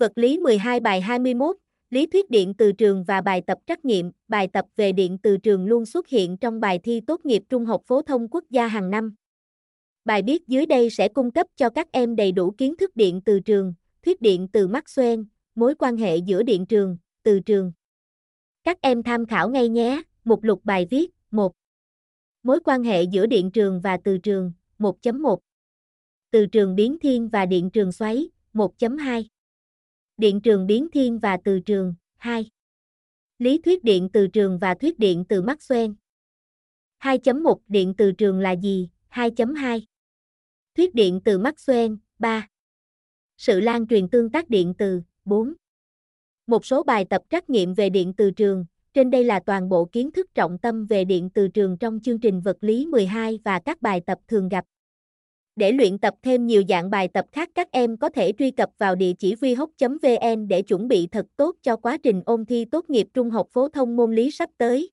Vật lý 12 bài 21, lý thuyết điện từ trường và bài tập trắc nghiệm, bài tập về điện từ trường luôn xuất hiện trong bài thi tốt nghiệp trung học phổ thông quốc gia hàng năm. Bài viết dưới đây sẽ cung cấp cho các em đầy đủ kiến thức điện từ trường, thuyết điện từ Maxwell, mối quan hệ giữa điện trường, từ trường. Các em tham khảo ngay nhé. Mục lục bài viết 1. Mối quan hệ giữa điện trường và từ trường 1.1 Từ trường biến thiên và điện trường xoáy 1.2 Điện trường biến thiên và từ trường 2 Lý thuyết điện từ trường và thuyết điện từ Maxwell. 2.1 Điện từ trường là gì? 2.2 Thuyết điện từ Maxwell 3 Sự lan truyền tương tác điện từ 4 Một số bài tập trắc nghiệm về điện từ trường, trên đây là toàn bộ kiến thức trọng tâm về điện từ trường trong chương trình vật lý 12 và các bài tập thường gặp. Để luyện tập thêm nhiều dạng bài tập khác, các em có thể truy cập vào địa chỉ vihoc.vn để chuẩn bị thật tốt cho quá trình ôn thi tốt nghiệp trung học phổ thông môn lý sắp tới.